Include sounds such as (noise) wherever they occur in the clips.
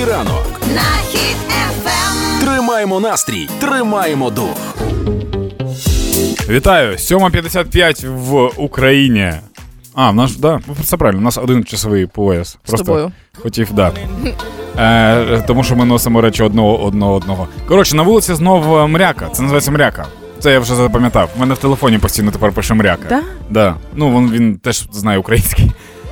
Хеппі ранок на хід ефем. Тримаємо настрій, тримаємо дух. Вітаю! 7.55 в Україні. А, в нас, да, все правильно, у нас один часовий пояс. Просто тобою. хотів, да. Е, тому що ми носимо речі одного одного одного. Коротше, на вулиці знов мряка. Це називається мряка. Це я вже запам'ятав. У мене в телефоні постійно тепер пише мряка. Да? Да. Ну, він, він теж знає український.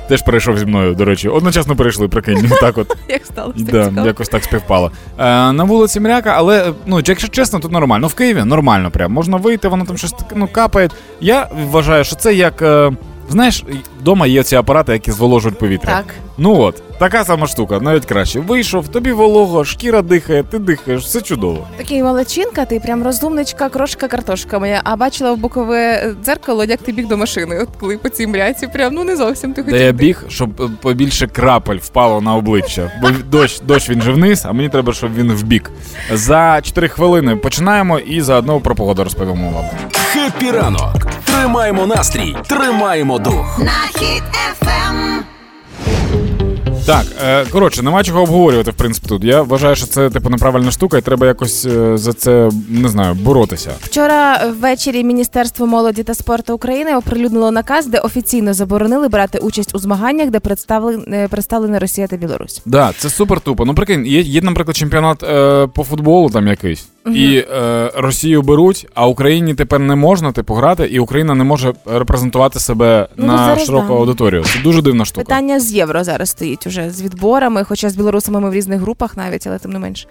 Теж перейшов зі мною, до речі. Одночасно перейшли, прикинь. Так от. (laughs) Як сталося? Да, якось так співпало. Е, на вулиці мряка, але ну, якщо чесно, тут нормально. В Києві нормально прям. Можна вийти, воно там щось ну, капає. Я вважаю, що це як. Е, знаєш, вдома є ці апарати, які зволожують повітря. Так. Ну от, така сама штука, навіть краще. Вийшов, тобі волого, шкіра дихає, ти дихаєш, все чудово. Такий молодчинка, ти прям розумничка, крошка картошка моя. А бачила в бокове дзеркало, як ти біг до машини. От коли по цій мряці, прям ну не зовсім ти хотів. я біг, щоб е, побільше крапель впало на обличчя. Бо дощ, дощ він же вниз, а мені треба, щоб він вбік. За 4 хвилини починаємо і заодно про погоду розповімо вам. Хеппі ранок. Тримаємо настрій, тримаємо дух. На Хіт FM. Так, е, коротше, нема чого обговорювати, в принципі, тут. Я вважаю, що це типу неправильна штука, і треба якось е, за це не знаю, боротися. Вчора ввечері Міністерство молоді та спорту України оприлюднило наказ, де офіційно заборонили брати участь у змаганнях, де представлені, е, представлені Росія та Білорусь. Да, це супер тупо. Ну прикинь, є, є наприклад, чемпіонат е, по футболу там якийсь, і е, Росію беруть, а Україні тепер не можна типу грати, і Україна не може репрезентувати себе Ну, на широку да. аудиторію. Це дуже дивна штука. Питання з євро зараз стоїть уже з відборами, хоча з білорусами ми в різних групах навіть, але тим не менш.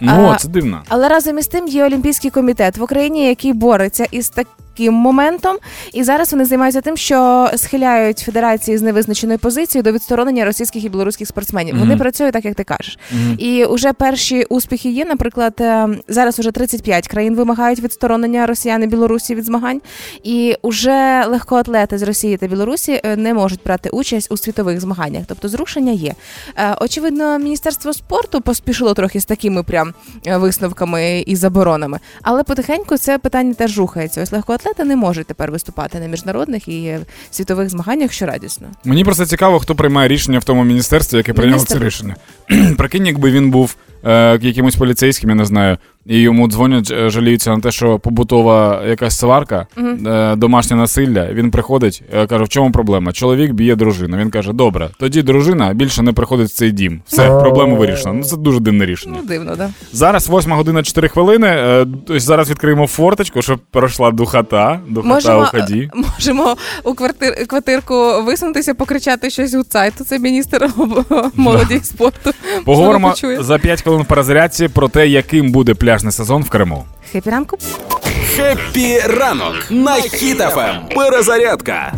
Ну, А, це дивно. Але разом із тим є Олімпійський комітет в Україні, який бореться із таким моментом. І зараз вони займаються тим, що схиляють федерації з невизначеною позицією до відсторонення російських і білоруських спортсменів. Вони працюють так, як ти кажеш. Мгм. І вже перші успіхи є. Наприклад, е, зараз уже 35 країн вимагають відсторонення росіян і Білорусі від змагань. І вже легкоатлети з Росії та Білорусі е, не можуть брати участь у світових змаганнях. Тобто зрушення є. Е, Очевидно, міністерство спорту поспішило трохи з такими прям висновками і заборонами. Але потихеньку це питання теж рухається. Ось легкоатлети не можуть тепер виступати на міжнародних і світових змаганнях, що радісно. Мені просто цікаво, хто приймає рішення в тому міністерстві, яке прийняло це рішення. (clears throat) Прикинь, якби він був е, якимось поліцейським, я не знаю, і йому дзвонять, е, жаліються на те, що побутова якась сварка, е, домашнє насилля. Він приходить, е, каже, в чому проблема? Чоловік б'є дружину. Він каже: добре, тоді дружина більше не приходить в цей дім. Все, проблему вирішено. Ну це дуже дивне рішення. Ну дивно, да. Зараз 8 година 4 хвилини. зараз відкриємо форточку, щоб пройшла духота. Духота Можемо, уході. е, можемо у квартир, квартирку висунутися, покричати щось у цайту. Це міністр молоді і спорту. Поговоримо за 5 хвилин в перезарядці про те, яким буде пляжний сезон в Криму. Хепі ранку. Хеппі ранок на Хіт FM. Перезарядка.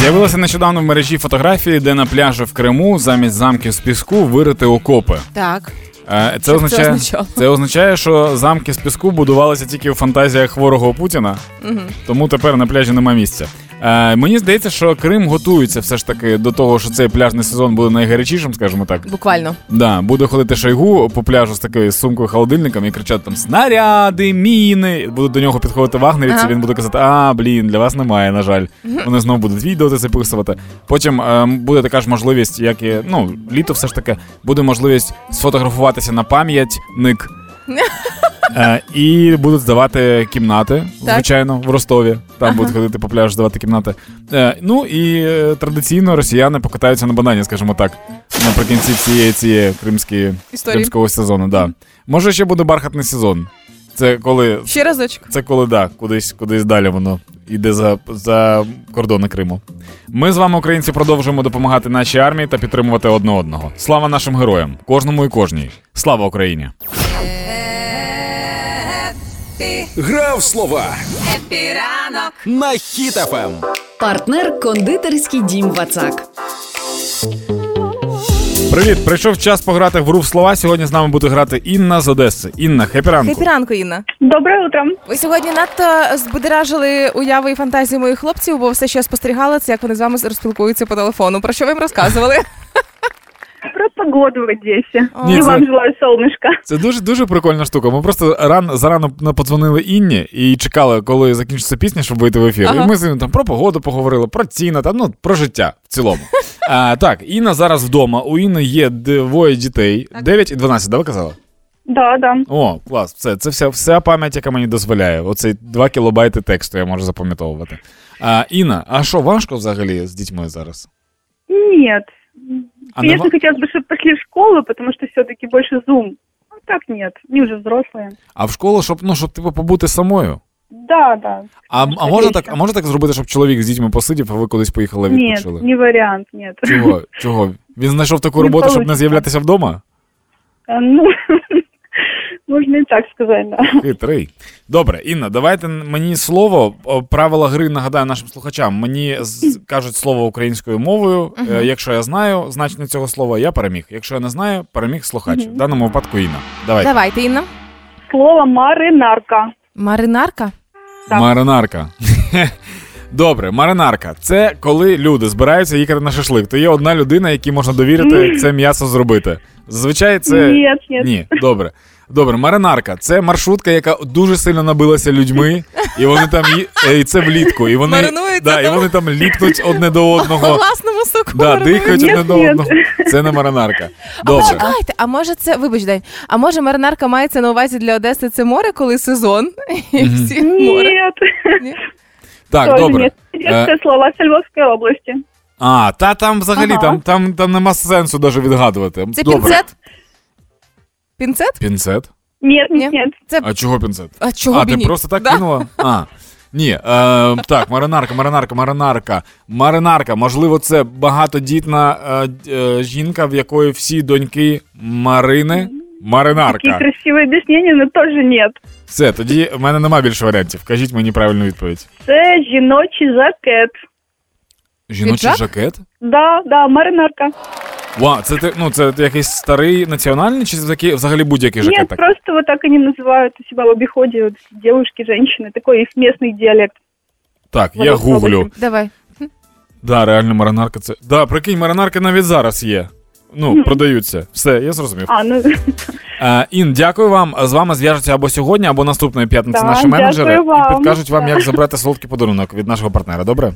З'явилися нещодавно в мережі фотографії, де на пляжі в Криму замість замків з піску вирили окопи. Так. Е, Це Що це означає, означало? це означає, що замки з піску будувалися тільки у фантазіях хворого Путіна, тому тепер на пляжі нема місця. Е, мені здається, що Крим готується все ж таки до того, що цей пляжний сезон буде найгарячішим, скажімо так. Буквально. Да, буде ходити Шойгу по пляжу з такою сумкою холодильником і кричати там снаряди, міни. Будуть до нього підходити вагнерівці. Ага. Він буде казати: А, блін, для вас немає, на жаль. Вони знову будуть відео записувати. Потім е, буде така ж можливість, як і ну, літо, все ж таки, буде можливість сфотографуватися на пам'ятник. Е, і будуть здавати кімнати, звичайно, в Ростові. Там будуть ходити по пляжу, здавати кімнати. Е, ну і е, традиційно росіяни покатаються на банані, скажімо так, наприкінці цієї цієї кримської Історії. кримського сезону. Да. Може, ще буде бархатний сезон. Це коли Ще разочок. це коли да, кудись, кудись далі воно йде за, за кордони Криму. Ми з вами, українці, продовжуємо допомагати нашій армії та підтримувати одне одного. Слава нашим героям, кожному і кожній. Слава Україні! Грав слова Хеппі ранок на Хіт FM. Партнер кондитерський дім Вацак. Привіт! Прийшов час пограти в гру в слова. Сьогодні з нами буде грати Інна з Одеси. Інна, хепі ранку. Хепі ранку, Інна. Доброе утро. Ви сьогодні надто збудоражили уяви і фантазії моїх хлопців, бо все, що я спостерігала, це як вони з вами спілкуються по телефону. Про що ви їм розказували? Про погоду в Одесі. Ні, І це- вам желаю солнышка. (laughs) Це дуже дуже прикольна штука. Ми просто ран зарано подзвонили Інні і чекали, коли закінчиться пісня, щоб вийти в ефір. Ага. І ми з ним там про погоду поговорили, про ціни, там ну про життя в цілому. (laughs) А, так, Інна зараз вдома. У Інни є двоє дітей. 9 і 12, да, ви казали? Да, да. О, клас, все, це вся, вся пам'ять, яка мені дозволяє. Оцей 2 кілобайти тексту я можу запам'ятовувати. А, Інна, а що важко взагалі з дітьми зараз? Нет. А Конечно, нема- хотелось бы, чтобы пошли в школу, потому что все-таки больше Zoom. А так нет, они уже взрослые. А в школу, щоб, ну, щоб типу, побути самою. Да, да. А, а, Конечно. можна так, а можна так зробити, щоб чоловік з дітьми посидів, а ви кудись поїхали Нет, відпочили? не вариант, нет. Чого? (laughs) Чого? Він знайшов таку Не роботу, щоб не получится. з'являтися вдома? А, Ну, (laughs) можно и так сказать, да. Хитрий. Добре, Інна, давайте мені слово. Правила гри нагадаю нашим слухачам. Мені кажуть слово українською мовою. Е, Якщо я знаю значення цього слова, я переміг. Якщо я не знаю, переміг слухач. В даному випадку Інна. Давайте. Давайте, Інна. Слово маринарка. Маринарка. Так. Маринарка. (laughs) Добре, маринарка. Це коли люди збираються їхати на шашлик. То є одна людина, якій можна довірити це м'ясо зробити. Зазвичай це. Нет, нет. Ні, добре. Добре, маринарка це маршрутка, яка дуже сильно набилася людьми, і вони там е, і це влітку. І вони, да, і там. вони там ліпнуть одне до одного. власному соку. Да, дихають Ні, одне до одного. Це не маринарка. А Добре. почекайте, а може це, вибач, День, а може маринарка мається на увазі для Одеси це море, коли сезон? І всі море. Нет, Так, тоже добре. нет. Детское слово со Львовской области. А, та там взагалі Ага. там, там, там нема сенсу навіть відгадувати. Це Добре. пінцет? Пінцет? Пінцет? Нет, Ні. нет, нет. Це А чого пінцет? а чого а, б і ти ні? просто так Да. кинула? А. Ні, е, так, маринарка, маринарка, маринарка. Маринарка, можливо, це багатодітна е, д- е, жінка, в якої всі доньки Марини. Такие Маринарка. красивые объяснения, но тоже нет. Все, тоді в мене нема більше варіантів. Кажіть мені правильну відповідь. Це жіночий жакет. Жіночий Піджак? жакет? Да, да, маринарка. Вау, це ти- ну це якийсь старий національний чи взагалі- взагалі будь-який жакет? Нет, так? просто вот так они называют у себя в обиходе вот, девушки, женщины. Такой их местный диалект. Так, в я Одеській гуглю. області. Давай. Да, реально маринарка це. Да, прикинь, маринарки навіть зараз є. Ну, продаються. Все, я зрозумів. А, ну, Е, Ін, дякую вам. З вами зв'яжуться або сьогодні, або наступної п'ятниці Да, наші менеджери дякую вам. і підкажуть вам, Да. як забрати солодкий подарунок від нашого партнера. Добре?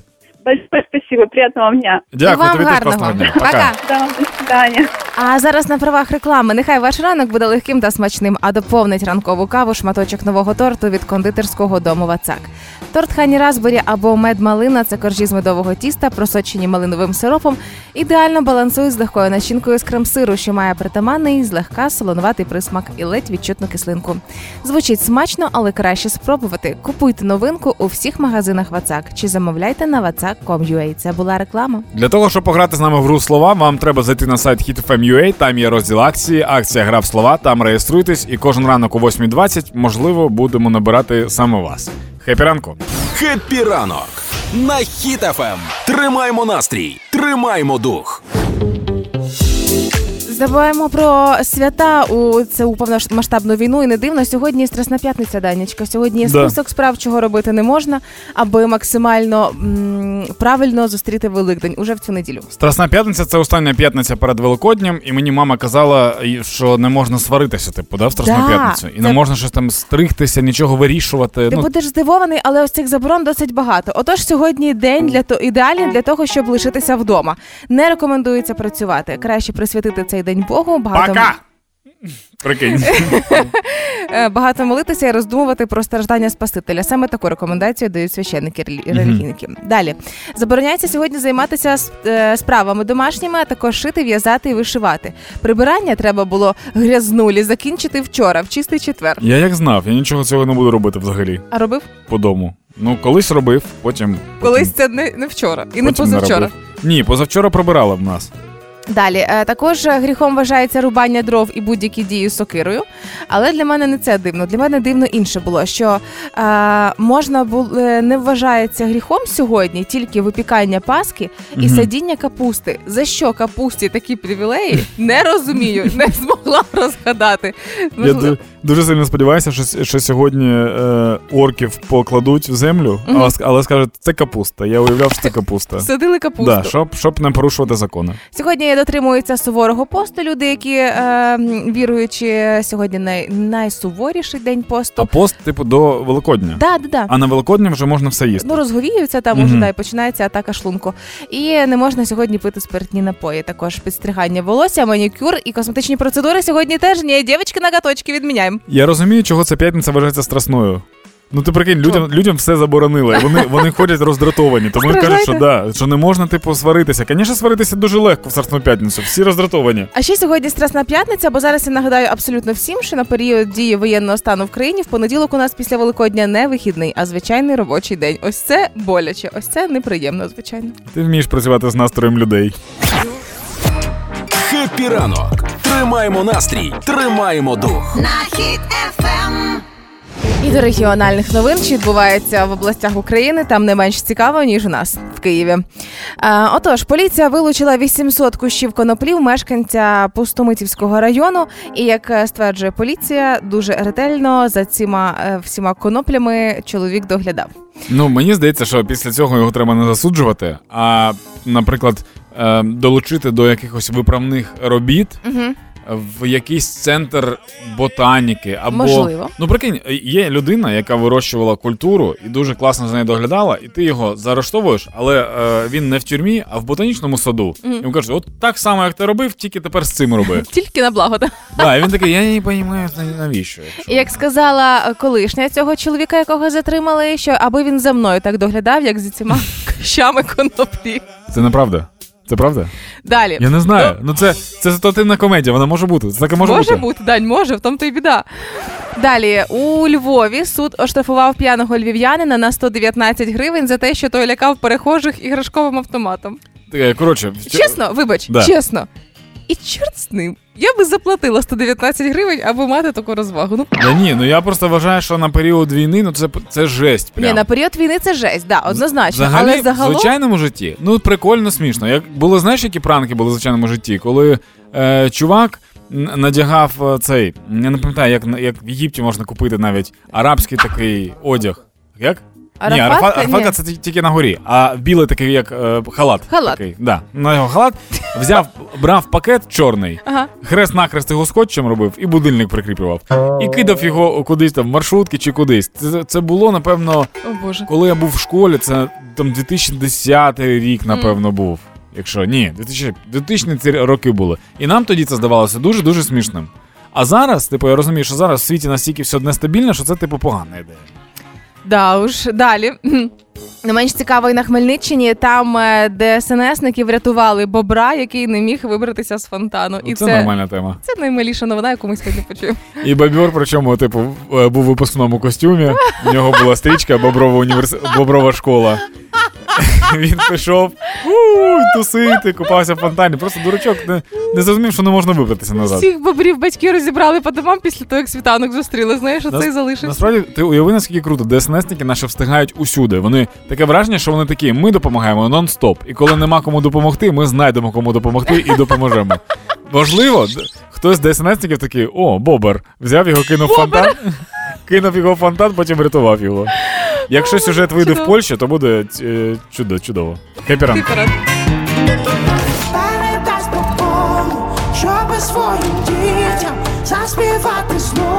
Большое спасибо, приятного вам дня. Дякую, Вам тобі теж гарного. класного дня. Пока. Да, до свидания. А зараз на правах реклами. Нехай ваш ранок буде легким та смачним, а доповнить ранкову каву шматочок нового торту від кондитерського дому Вацак. Торт Хані Разбері або мед малина це коржі з медового тіста, просочені малиновим сиропом. Ідеально балансують з легкою начинкою з крем-сиру, що має притаманний, злегка солонуватий присмак і ледь відчутну кислинку. Звучить смачно, але краще спробувати. Купуйте новинку у всіх магазинах Вацак чи замовляйте на vatsak.com.ua. Це була реклама. Для того, щоб пограти з нами в гру слова, вам треба зайти на сайт HitFM.ua, там є розділ акції, акція гра в слова, там реєструйтесь, і кожен ранок о 8.20, можливо, будемо набирати саме вас. Хепі ранку! Хеппі ранок на Хіт-ФМ. Тримаймо настрій, тримаймо дух. Забуваємо про свята у цю повномасштабну війну, і не дивно. Сьогодні Страсна п'ятниця, Данечка. Сьогодні є Да. список справ, чого робити не можна, аби максимально м- правильно зустріти Великдень уже в цю неділю. Страсна п'ятниця це остання п'ятниця перед Великоднем, і мені мама казала, що не можна сваритися, типу, да, в Страсну Да, п'ятницю. І не можна щось там стригтися, нічого вирішувати. Ти ну, будеш здивований, але ось цих заборон досить багато. Отож, сьогодні день для то ідеальний для того, щоб лишитися вдома. Не рекомендується працювати. Краще присвятити цей день Богу, багато Пока! Прикинь. (laughs) Е, багато молитися і роздумувати про страждання Спасителя. Саме таку рекомендацію дають священники релі- релігійники. Далі забороняється сьогодні займатися е, справами домашніми, а також шити, в'язати і вишивати. Прибирання треба було грязнулі закінчити вчора, в чистий четвер. Я як знав, я нічого цього не буду робити взагалі А робив по дому. Ну, колись робив, потім. колись це не, не вчора і не потім не позавчора. робив. Ні, позавчора прибирала в нас. Далі е, також е, гріхом вважається рубання дров і будь-які дії сокирою. Але для мене не це дивно. Для мене дивно інше було, що е, можна було не вважається гріхом сьогодні тільки випікання паски і Мгм. садіння капусти. За що капусті такі привілеї? Не розумію, не (laughs) змогла розгадати. Я Можливо- дуже сильно сподіваюся, що, що сьогодні е, орків покладуть в землю, Мгм. але, але скажуть, це капуста. Я уявляв, що це капуста. Садили капусту. Да, щоб, щоб не порушувати закони. Сьогодні сьогодні дотримуються суворого посту. Люди, які е, м, віруючи, сьогодні най, найсуворіший день посту. А пост, типу, до Великодня. Да, да, да. А на Великодня вже можна все їсти. Ну, розговіються там уже да, і починається атака шлунку. І не можна сьогодні пити спиртні напої. Також підстригання волосся, манікюр і косметичні процедури сьогодні теж ні. Дівчатки ноготочки відміняємо. Я розумію, чого ця п'ятниця вважається страсною. Ну ти прикинь, людям, людям все заборонили. Вони, вони (laughs) ходять роздратовані. Тому кажуть, що да, що не можна, типу, сваритися. Звісно, сваритися дуже легко в Страсну п'ятницю. Всі роздратовані. А ще сьогодні страсна п'ятниця, бо зараз я нагадаю абсолютно всім, що на період дії воєнного стану в країні в понеділок у нас після Великодня не вихідний, а звичайний робочий день. Ось це боляче, ось це неприємно, звичайно. Ти вмієш працювати з настроєм людей. Хеппі ранок. Тримаємо настрій, тримаємо дух. на хід ефем. І до регіональних новин, що відбувається в областях України, там не менш цікаво, ніж у нас в Києві. Е, отож, поліція вилучила 800 кущів коноплів мешканця Пустомитівського району. І як е, стверджує поліція, дуже ретельно за цими е, всіма коноплями чоловік доглядав. Ну, мені здається, що після цього його треба не засуджувати, а, наприклад, е, долучити до якихось виправних робіт. Угу. В якийсь центр ботаніки або Можливо. ну прикинь, є людина, яка вирощувала культуру і дуже класно за нею доглядала, і ти його заарештовуєш, але е, він не в тюрмі, а в ботанічному саду. Мгм. Йому кажуть, от так само, як ти робив, тільки тепер з цим роби. (laughs) Тільки на благо. так? да, і він такий, я не розумію, навіщо. якщо». Як сказала е, колишня цього чоловіка, якого затримали, що аби він за мною так доглядав, як зі цими (laughs) кущами коноплі. Це неправда. Це правда? Далі. Я не знаю. Ну це, це ситуативна комедія, вона може бути. Це таке може, Може бути. бути, Дань, може, в тому то й біда. Далі у Львові суд оштрафував п'яного львів'янина на 119 гривень за те, що той лякав перехожих іграшковим автоматом. Е, Коротше, Чесно, вибач, Да. чесно. І чорт з ним. Я би заплатила 119 гривень, аби мати таку розвагу. Ну Да ні, ну я просто вважаю, що на період війни ну це, це жесть. Прям. ні, на період війни це жесть, да, однозначно. Взагалі, але загалом в звичайному житті, ну прикольно, смішно. Як було, знаєш, які пранки були в звичайному житті, коли е, чувак надягав е, цей, я не пам'ятаю, як, як в Єгипті можна купити навіть арабський такий одяг. Як? Ні, Арафатка? арафат, арафатка це ті- тільки на горі, а білий такий, як е, халат. Халат. Такий, да. На його халат взяв, брав пакет чорний, Ага. хрест-накрест його скотчем робив і будильник прикріплював. І кидав його кудись там в маршрутки чи кудись. Це, це було, напевно, О Боже. коли я був в школі, це там 2010 рік, напевно, був. Якщо ні, 2000, 2000 ці роки були. І нам тоді це здавалося дуже дуже смішним. А зараз, типу, я розумію, що зараз в світі настільки все нестабільне, що це типу погана ідея. Да уж, далі. (clears throat) Не менш цікаво і на Хмельниччині, там де ДСНСники врятували бобра, який не міг вибратися з фонтану. Ну, І це, це, нормальна тема. це наймиліша новина, яку ми сьогодні почуємо. І бобер, причому, типу, е, був у випускному костюмі. В нього була стрічка Боброва універс... Боброва школа. (laughs) Він пішов тусити, купався в фонтані. Просто дурачок не, не зрозумів, що не можна вибратися назад. Всіх бобрів батьки розібрали по домам після того, як світанок зустріли. Знаєш, Нас- оцей залишився. Насправді, ти уяви, наскільки круто, ДСНСники наші встигають усюди. Вони таке враження, що вони такі, ми допомагаємо нон-стоп. І коли нема кому допомогти, ми знайдемо кому допомогти і допоможемо. Важливо, хтось з ДСНСників такий, о, бобер, взяв його, кинув в фонтан, (laughs) кинув його в фонтан, потім врятував його. Якщо сюжет вийде в. Польщі, то буде е, чудо, чудово. Хепіран. Передасть по щоб своїм дітям заспівати знову.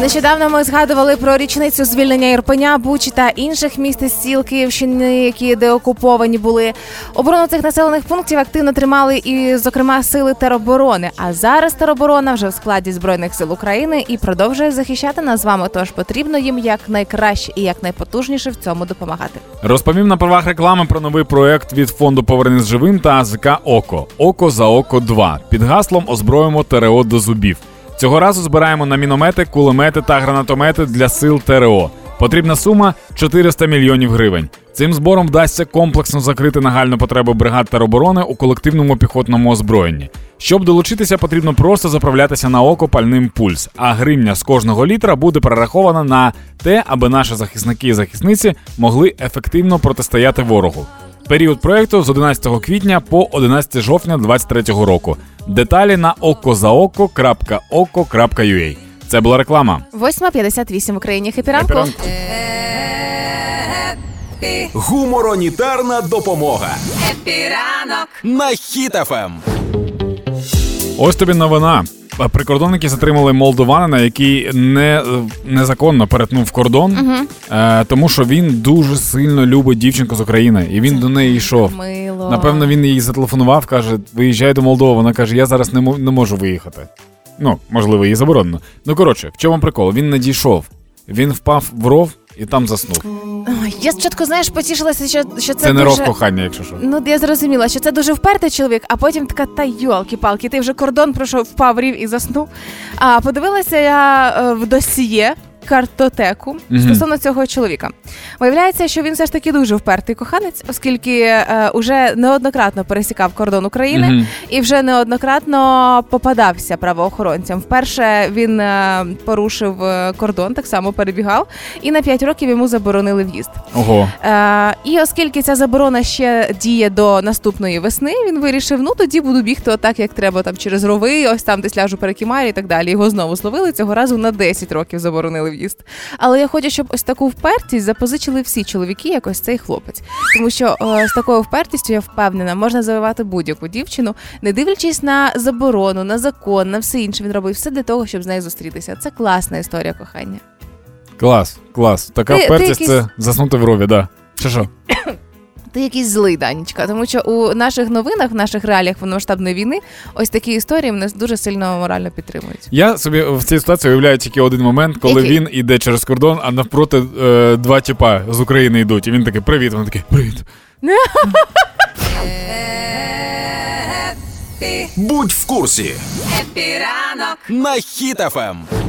Нещодавно ми згадували про річницю звільнення Ірпеня, Бучі та інших міст і сіл Київщини, які деокуповані були. Оборону цих населених пунктів активно тримали і, зокрема, сили тероборони. А зараз тероборона вже в складі збройних сил України і продовжує захищати нас з вами. Тож потрібно їм якнайкраще і якнайпотужніше в цьому допомагати. Розповім на правах реклами про новий проект від фонду Повернись живим та АЗК Око. Око за око 2. Під гаслом озброїмо ТРО до зубів. Цього разу збираємо на міномети, кулемети та гранатомети для сил ТРО. Потрібна сума 400 мільйонів гривень. Цим збором вдасться комплексно закрити нагальну потребу бригад тероборони у колективному піхотному озброєнні. Щоб долучитися, потрібно просто заправлятися на око пальним пульс, а гривня з кожного літра буде перерахована на те, аби наші захисники і захисниці могли ефективно протистояти ворогу. Період проекту з 11 квітня по 11 жовтня 2023 року. Деталі на okozaoko.oko.ua. Це була реклама. 8.58 в Україні. Хепі Хеппі ранку. ранку. Гуморонітарна допомога Хеппі ранок на Хіт-ФМ. Ось тобі новина. Прикордонники затримали молдованина, який не, незаконно перетнув кордон, е, тому що він дуже сильно любить дівчинку з України, і він до неї йшов. Мило. Напевно, він їй зателефонував, каже: виїжджай до Молдови. Вона каже, я зараз не, мо- не можу виїхати. Ну, можливо, їй заборонено. Ну коротше, в чому прикол? Він не дійшов. Він впав в ров і там заснув. Ой, Я спочатку, знаєш, потішилася, що, що це, Це не дуже... ров кохання, якщо що. Ну, я зрозуміла, що це дуже впертий чоловік, а потім така, та йолки-палки, ти вже кордон пройшов, впав рів і заснув. А подивилася я е, в досьє картотеку Мгм. стосовно цього чоловіка. Виявляється, що він все ж таки дуже впертий коханець, оскільки е, уже неоднократно пересікав кордон України Мгм. і вже неоднократно попадався правоохоронцям. Вперше він е, порушив е, кордон, так само перебігав, і на 5 років йому заборонили в'їзд. Ого. Е, і оскільки ця заборона ще діє до наступної весни, він вирішив, ну тоді буду бігти отак, як треба, там через рови, ось там десь ляжу перекімарі і так далі. Його знову зловили. Цього разу на 10 років заборонили в'їзд. Але я хочу, щоб ось таку впертість запозичили всі чоловіки, як ось цей хлопець. Тому що о, з такою впертістю я впевнена, можна завивати будь-яку дівчину, не дивлячись на заборону, на закон, на все інше. Він робив все для того, щоб з нею зустрітися. Це класна історія кохання. Клас, клас. Така Ти- ти впертість якийсь- це заснути в рові, да. Що? (coughs) Ти якийсь злий, Данічка, тому що у наших новинах, в наших реаліях повномасштабної війни, ось такі історії мене дуже сильно морально підтримують. Я собі в цій ситуації уявляю тільки один момент, коли Який? він іде через кордон, а навпроти е, два тіпа з України йдуть. І він такий привіт. Він такий привіт. Будь в курсі Епіранок на Ем.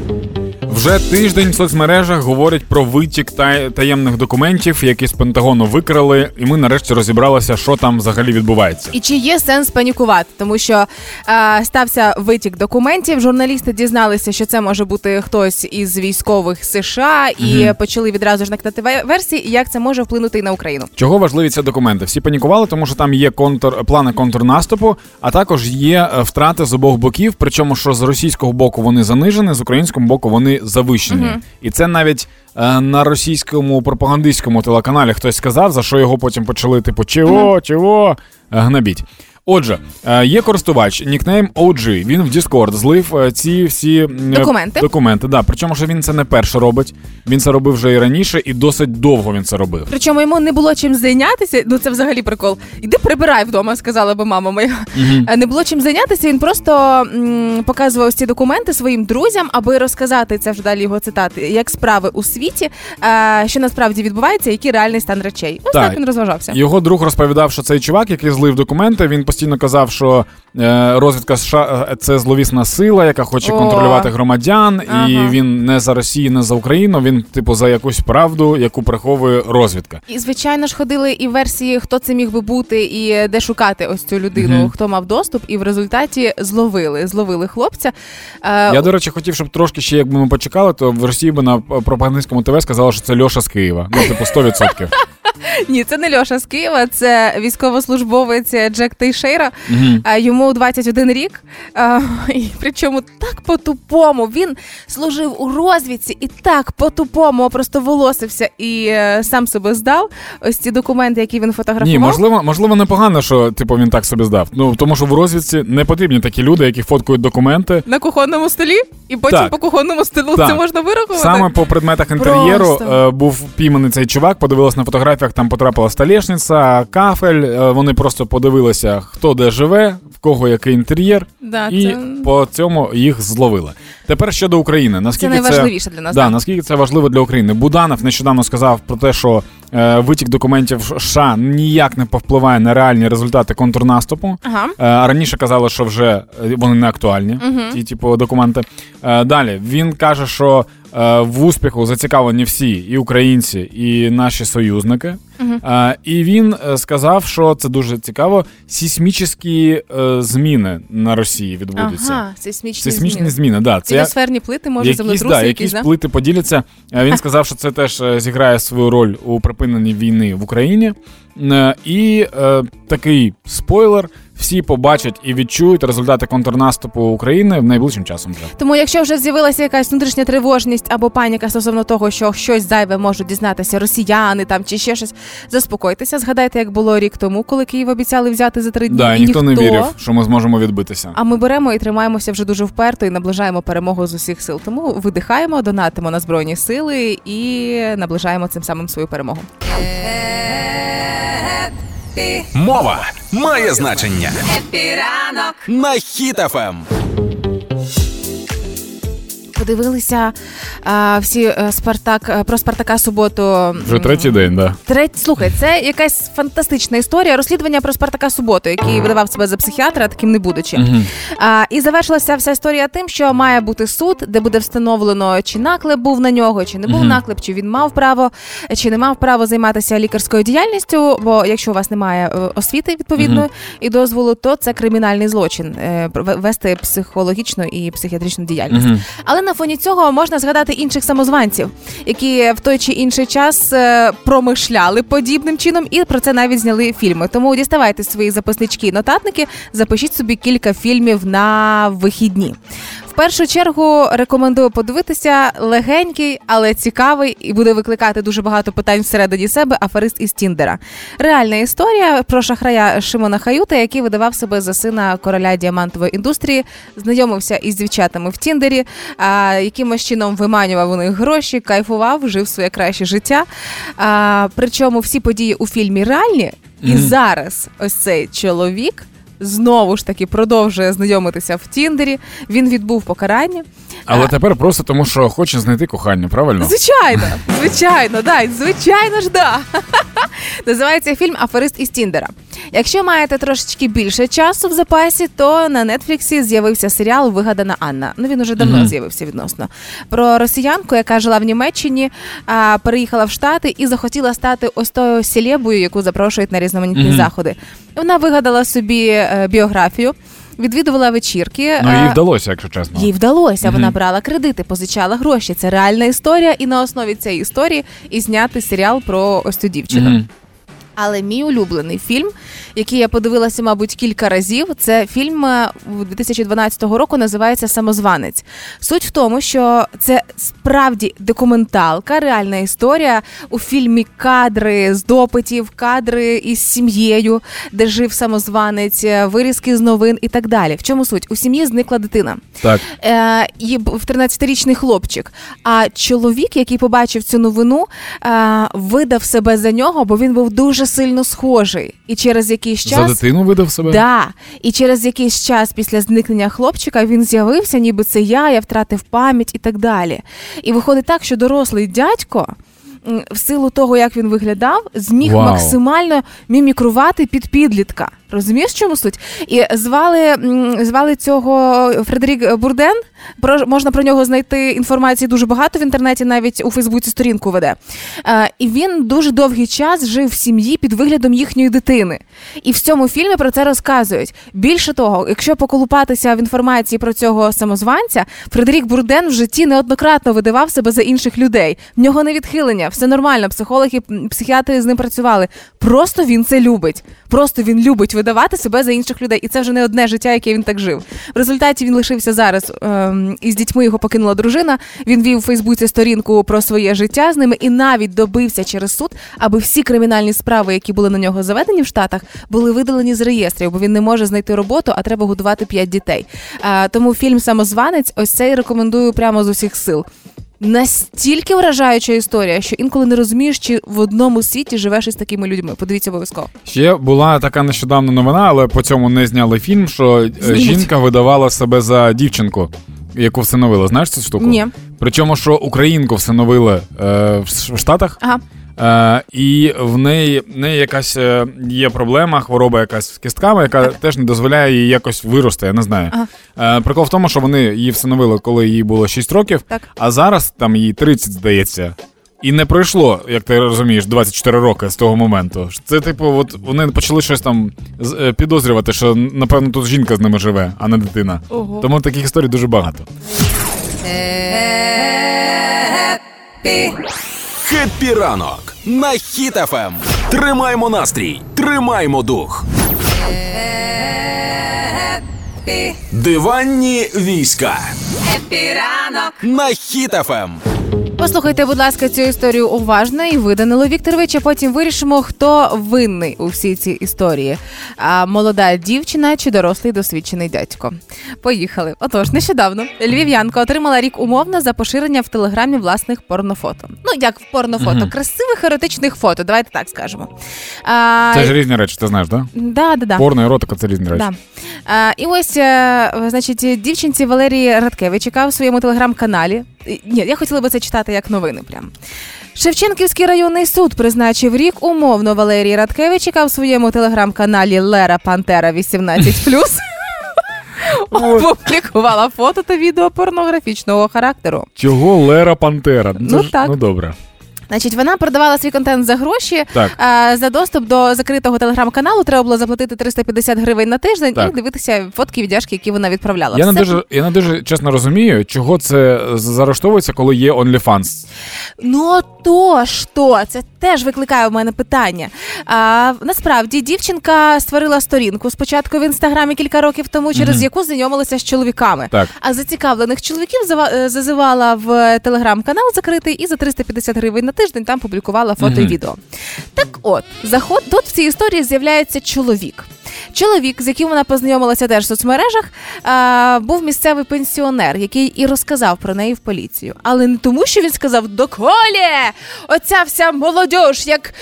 Вже тиждень в соцмережах говорять про витік та- таємних документів, які з Пентагону викрали, і ми нарешті розібралися, що там взагалі відбувається. І чи є сенс панікувати, тому що е, стався витік документів. Журналісти дізналися, що це може бути хтось із військових США, і почали відразу ж накидати ве- версії, як це може вплинути і на Україну. Чого важливі ці документи? Всі панікували, тому що там є контр плани контрнаступу, а також є е, втрати з обох боків. Причому що з російського боку вони занижені, з українського боку вони завищені. І це навіть е, на російському пропагандистському телеканалі хтось сказав, за що його потім почали, типу, чого, чого гнобіть. гнабіть. Отже, е, є користувач, нікнейм OG, Він в Discord злив е, ці всі е, Документи. документи. Да. Причому що він це не перше робить. Він це робив вже і раніше, і досить довго він це робив. Причому йому не було чим зайнятися. Ну це взагалі прикол. Іди прибирай вдома, сказала би мама моя. Е, Не було чим зайнятися. Він просто м, показував ці документи своїм друзям, аби розказати це вже далі його цитати, як справи у світі, що насправді відбувається, який реальний стан речей. Ось Так. так він розважався. Його друг розповідав, що цей чувак, який злив документи, він постійно казав, що е, розвідка США е, це зловісна сила, яка хоче О. контролювати громадян, і він не за Росію, не за Україну. Він, типу, за якусь правду, яку приховує розвідка. І звичайно ж ходили і версії, хто це міг би бути, і де шукати ось цю людину, Мгм. хто мав доступ, і в результаті зловили, зловили хлопця. Е, Я, до речі, хотів, щоб трошки ще, якби ми почекали, то в Росії би на пропагандистському ТВ сказали, що це Льоша з Києва. Ну, типу, 100%. (laughs) (laughs) Ні, це не Льоша з Києва, це військовослужбовець Джек Тейшейра. А, Йому 21 рік. І Причому так по-тупому. Він служив у розвідці і так по-тупому просто волосився і е, сам себе здав. Ось ці документи, які він фотографував. Ні, можливо, можливо, непогано, що типу він так собі здав. Ну тому що в розвідці не потрібні такі люди, які фоткають документи. На кухонному столі, і потім Так. по кухонному столу Так. це можна вирахувати. Саме по предметах інтер'єру Просто. е, був пійманий цей чувак, подивилась на фотографіях, там потрапила столешниця, кафель. е, вони просто подивилися, хто де живе, в кого який інтер'єр, Да, і це... по цьому їх зловили. Тепер щодо України. це Наскільки найважливіше для нас. Да, так. наскільки це важливо для України? Буданов нещодавно сказав про те, що е, витік документів США ніяк не повпливає на реальні результати контрнаступу. Ага. Е, раніше казали, що вже е, вони не актуальні, ті типу документи. Е, Далі він каже, що в успіху зацікавлені всі і українці, і наші союзники. Е, І він е, сказав, що це дуже цікаво. Сейсмічні е, зміни на Росії відбудуться. Ага, Сейсмічні зміни. зміни, да. Це Біосферні плити, може, якісь, да, якісь, да? плити поділяться. Е, Він сказав, що це теж е, зіграє свою роль у припиненні війни в Україні. Е, І е, такий спойлер: всі побачать і відчують результати контрнаступу України в найближчим часом. Вже Тому, якщо вже з'явилася якась внутрішня тривожність або паніка стосовно того, що щось зайве можуть дізнатися росіяни там чи ще щось, Заспокойтеся, згадайте, як було рік тому, коли Київ обіцяли взяти за три дні. Да, і ніхто не вірив, що ми зможемо відбитися. А ми беремо і тримаємося вже дуже вперто і наближаємо перемогу з усіх сил. Тому видихаємо, донатимо на збройні сили і наближаємо цим самим свою перемогу. Мова має значення. Хеппі ранок. На Хіт FM. Подивилися а, всі е, Спартак е, про Спартака суботу. Вже третій день, да. Треть, слухай, це якась фантастична історія. Розслідування про Спартака Суботу, який видавав себе за психіатра, таким не будучи. А, і завершилася вся історія тим, що має бути суд, де буде встановлено, чи наклеп був на нього, чи не був наклеп, чи він мав право, чи не мав право займатися лікарською діяльністю. Бо якщо у вас немає е, освіти відповідної і дозволу, то це кримінальний злочин вести психологічну і психіатричну діяльність. Але на фоні цього можна згадати інших самозванців, які в той чи інший час е, промишляли подібним чином, і про це навіть зняли фільми. Тому діставайте свої записнички, і нотатники, запишіть собі кілька фільмів на вихідні. Першу чергу рекомендую подивитися легенький, але цікавий і буде викликати дуже багато питань всередині себе. Аферист із Тіндера. Реальна історія про шахрая Шимона Хаюта, який видавав себе за сина короля діамантової індустрії, знайомився із дівчатами в Тіндері, а, якимось чином виманював у них гроші, кайфував, жив своє краще життя. А, причому всі події у фільмі реальні, і зараз ось цей чоловік. Знову ж таки продовжує знайомитися в Тіндері. Він відбув покарання. Але тепер просто тому, що хоче знайти кохання, правильно? Звичайно, (laughs) звичайно, да, звичайно ж, да. (laughs) Називається фільм Аферист із Тіндера. Якщо маєте трошечки більше часу в запасі, то на Нетфліксі з'явився серіал Вигадана Анна. Ну він уже давно з'явився відносно. Про росіянку, яка жила в Німеччині, а, переїхала в Штати і захотіла стати ось тою селебою, яку запрошують на різноманітні заходи. Вона вигадала собі е, біографію, відвідувала вечірки. Ну, їй вдалося, якщо чесно. їй вдалося. Вона брала кредити, позичала гроші. Це реальна історія, і на основі цієї історії і зняти серіал про ось цю дівчину. Мгм. Але мій улюблений фільм, який я подивилася, мабуть, кілька разів, це фільм е, 2012 року, називається Самозванець. Суть в тому, що це справді документалка, реальна історія. У фільмі кадри з допитів, кадри із сім'єю, де жив самозванець, е, вирізки з новин і так далі. В чому суть? У сім'ї зникла дитина. Так. Е, і в 13-річний хлопчик. А чоловік, який побачив цю новину, е, видав себе за нього, бо він був дуже сильно схожий. І через якийсь За дитину видав себе? Да. І через якийсь час після зникнення хлопчика він з'явився, ніби це я, я втратив пам'ять і так далі. І виходить так, що дорослий дядько. В силу того, як він виглядав, зміг Вау. максимально мімікрувати під підлітка. Розумієш, чому суть? І звали, звали цього Фредерік Бурден. Про можна про нього знайти інформації дуже багато в інтернеті, навіть у Фейсбуці сторінку веде. Е, і він дуже довгий час жив в сім'ї під виглядом їхньої дитини. І в цьому фільмі про це розказують. Більше того, якщо поколупатися в інформації про цього самозванця, Фредерік Бурден в житті неоднократно видавав себе за інших людей. В нього не відхилення, все нормально. Психологи, психіатри з ним працювали. Просто він це любить. Просто він любить видавати себе за інших людей. І це вже не одне життя, яке він так жив. В результаті він лишився зараз ем, із дітьми. Його покинула дружина. Він вів у Фейсбуці сторінку про своє життя з ними і навіть добився через суд, аби всі кримінальні справи, які були на нього заведені в Штатах, були видалені з реєстрів, бо він не може знайти роботу, а треба годувати п'ять дітей. А, тому фільм Самозванець ось цей рекомендую прямо з усіх сил. Настільки вражаюча історія, що інколи не розумієш, чи в одному світі живеш із такими людьми. Подивіться обов'язково. Ще була така нещодавно новина, але по цьому не зняли фільм, що е, Знімуть. жінка видавала себе за дівчинку, яку всиновила. Знаєш цю штуку? Ні. Причому, що українку всиновили е, в Штатах. Ага. Е, і в неї, в неї якась е, є проблема, хвороба якась з кістками, яка теж не дозволяє їй якось вирости. Я не знаю. Е, прикол в тому, що вони її всиновили, коли їй було 6 років, Так. а зараз там їй 30, здається. І не пройшло, як ти розумієш, 24 роки з того моменту. Це, типу, от вони почали щось там е, підозрювати, що напевно тут жінка з ними живе, а не дитина. Ого. Тому таких історій дуже багато. Хеппі ранок на Хіт FM. Тримаймо настрій, тримаймо дух. Диванні війська Хеппі ранок на Хіт FM. Послухайте, будь ласка, цю історію уважно і ви, Данило Вікторович, а потім вирішимо, хто винний у всій цій історії. А молода дівчина чи дорослий досвідчений дядько. Поїхали. Отож, нещодавно львів'янка отримала рік умовно за поширення в телеграмі власних порнофото. Ну як в порнофото, красивих еротичних фото. Давайте так скажемо. А, Це ж різні речі, ти знаєш, так? да, да, да. Порно, еротика це різні речі. Да. А, і ось, е, значить, дівчинці Валерії Радкевич, яка в своєму телеграм-каналі. Ні, я хотіла би це читати як новини. Прям. Шевченківський районний суд призначив рік умовно Валерії Радкевич, яка в своєму телеграм-каналі Лера Пантера 18+. (laughs) Опублікувала фото та відео порнографічного характеру. Чого Лера Пантера? Ну, ж- так. Ну добре. Значить, вона продавала свій контент за гроші. Так. А, за доступ до закритого телеграм-каналу треба було заплатити 350 гривень на тиждень Так. і дивитися фотки віддяжки, які вона відправляла. Я не дуже, я не дуже чесно розумію, чого це заарештовується, коли є OnlyFans. Ну то що? Це теж викликає в мене питання. А, насправді дівчинка створила сторінку спочатку в інстаграмі кілька років тому, через яку знайомилася з чоловіками. Так. А зацікавлених чоловіків е, зазивала в телеграм-канал закритий і за 350 гривень на тиждень там публікувала фото і Мгм. відео. Так от, заход тут в цій історії з'являється чоловік. Чоловік, з яким вона познайомилася теж в соцмережах, а, був місцевий пенсіонер, який і розказав про неї в поліцію. Але не тому, що він сказав доколі! Оця вся молодь, як.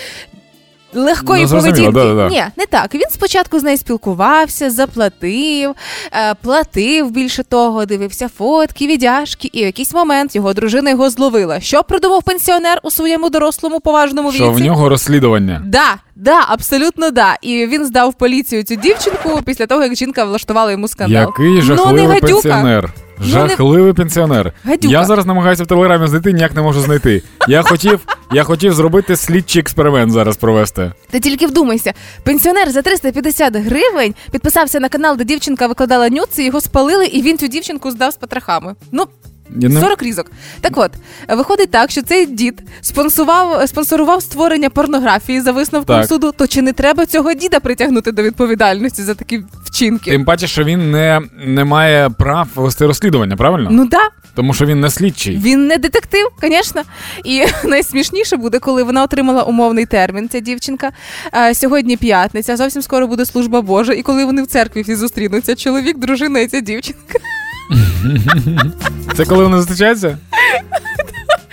Легкої Ну, поведінки. да-да-да. Ні, не так. Він спочатку з нею спілкувався, заплатив, е, платив більше того, дивився фотки, віддяжки, і в якийсь момент його дружина його зловила. Що придумав пенсіонер у своєму дорослому поважному віці? Що в нього розслідування. Да, да, абсолютно да. І він здав в поліцію цю дівчинку після того, як жінка влаштувала йому скандал. Який ну, не гадюка. пенсіонер. Ну, не- Жахливий пенсіонер. Гадюка. Я зараз намагаюся в телеграмі знайти, ніяк не можу знайти. Я хотів, я хотів зробити слідчий експеримент зараз провести. Ти тільки вдумайся, пенсіонер за 350 гривень підписався на канал, де дівчинка викладала нюци, його спалили, і він цю дівчинку здав з потрохами. Ну. Я не- 40 різок. Так от, виходить так, що цей дід спонсував, спонсорував створення порнографії за висновком Так. суду. То чи не треба цього діда притягнути до відповідальності за такі вчинки? Тим паче, що він не, не має прав вести розслідування, правильно? Ну да, Тому що він не слідчий. Він не детектив, звісно. І (laughs) найсмішніше буде, коли вона отримала умовний термін. Ця дівчинка. Е, Сьогодні п'ятниця, зовсім скоро буде служба Божа. І коли вони в церкві всі зустрінуться, чоловік, дружина і ця дівчинка Це коли вони зустрічаються?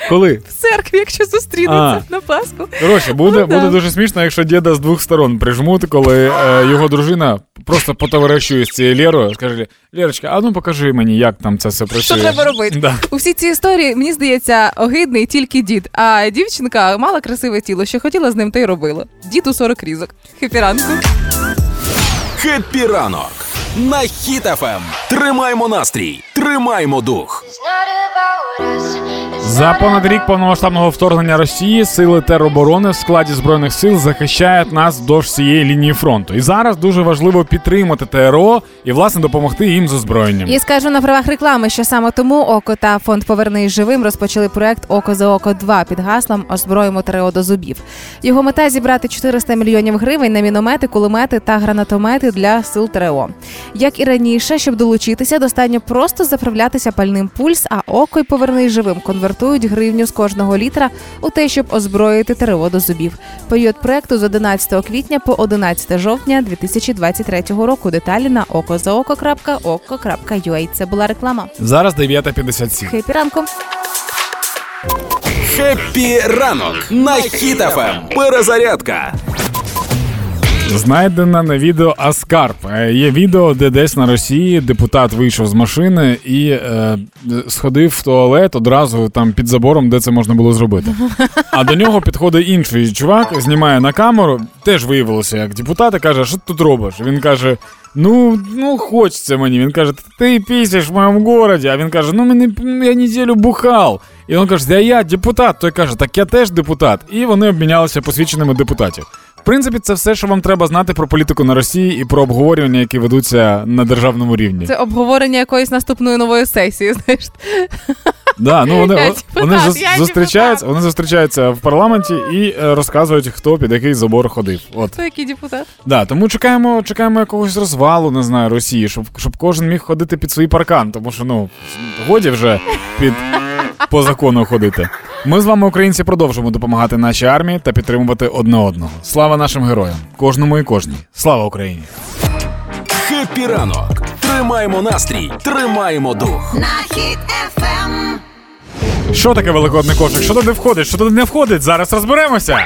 Коли? в церкві, якщо зустрінуться на Пасху. Коротше, буде, Ну, да. буде дуже смішно, якщо діда з двох сторон прижмуть, коли е, його дружина просто потоваришує з цією Лєрою, скаже: Лєрочка, а ну покажи мені, як там це все працює. Що треба робити? Да. У всій цій історії мені здається огидний тільки дід. А дівчинка мала красиве тіло, що хотіла з ним, та й робила. Дід у 40 різок. Хепі ранку. На Хіт-ФМ. Тримаймо настрій, тримаймо дух. За понад рік повномасштабного вторгнення Росії сили тероборони в складі збройних сил захищають нас вдовж цієї лінії фронту. І зараз дуже важливо підтримати ТРО і власне допомогти їм з озброєнням. І скажу на правах реклами, що саме тому ОКО та фонд Повернись живим розпочали проект Око за око 2 під гаслом Озброїмо ТРО до зубів. Його мета зібрати 400 мільйонів гривень на міномети, кулемети та гранатомети для сил ТРО. Як і раніше, щоб долучитися, достатньо просто заправлятися пальним пульс, а око й повернись живим конвертують гривню з кожного літра у те, щоб озброїти ТРО до зубів. Період проекту з 11 квітня по 11 жовтня 2023 року. Деталі на okozaoko.oko.ua. Це була реклама. Зараз 9.57. Хепі ранку. Хеппі ранок на Хіт-ФМ. Перезарядка. Знайдена на відео Аскарп. Е, Є відео, де десь на Росії депутат вийшов з машини і е, сходив в туалет одразу там під забором, де це можна було зробити. А до нього підходить інший чувак, знімає на камеру, теж виявилося як депутат, і каже, що ти тут робиш? Він каже. Ну, ну, хочеться мені. Він каже, ти пісяш в моєму городі. А він каже, ну мене я неділю бухав. І він каже, да я депутат. Той каже, так я теж депутат. І вони обмінялися посвідченими депутатів. В принципі, це все, що вам треба знати про політику на Росії і про обговорювання, які ведуться на державному рівні. Це обговорення якоїсь наступної нової сесії. (laughs) Знаєш, Да, ну вони, Я вони, зус- зустрічаються, вони зустрічаються в парламенті і е, розказують, хто під який забор ходив. От. хто який депутат? Да, тому чекаємо, чекаємо якогось розвалу, не знаю, Росії, щоб, щоб кожен міг ходити під свій паркан, тому що ну годі вже під по закону ходити. Ми з вами, українці, продовжимо допомагати нашій армії та підтримувати одне одного. Слава нашим героям, кожному і кожній. Слава Україні! Хеппі ранок. Тримаємо настрій, тримаємо дух. На хід ефем. Що таке великодний кошик? Що туди входить? Що туди не входить? Зараз розберемося.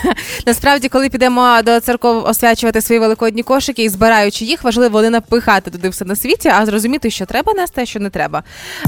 (laughs) Насправді, коли підемо до церков освячувати свої великодні кошики і збираючи їх, важливо не напихати туди все на світі, а зрозуміти, що треба нести, а що не треба.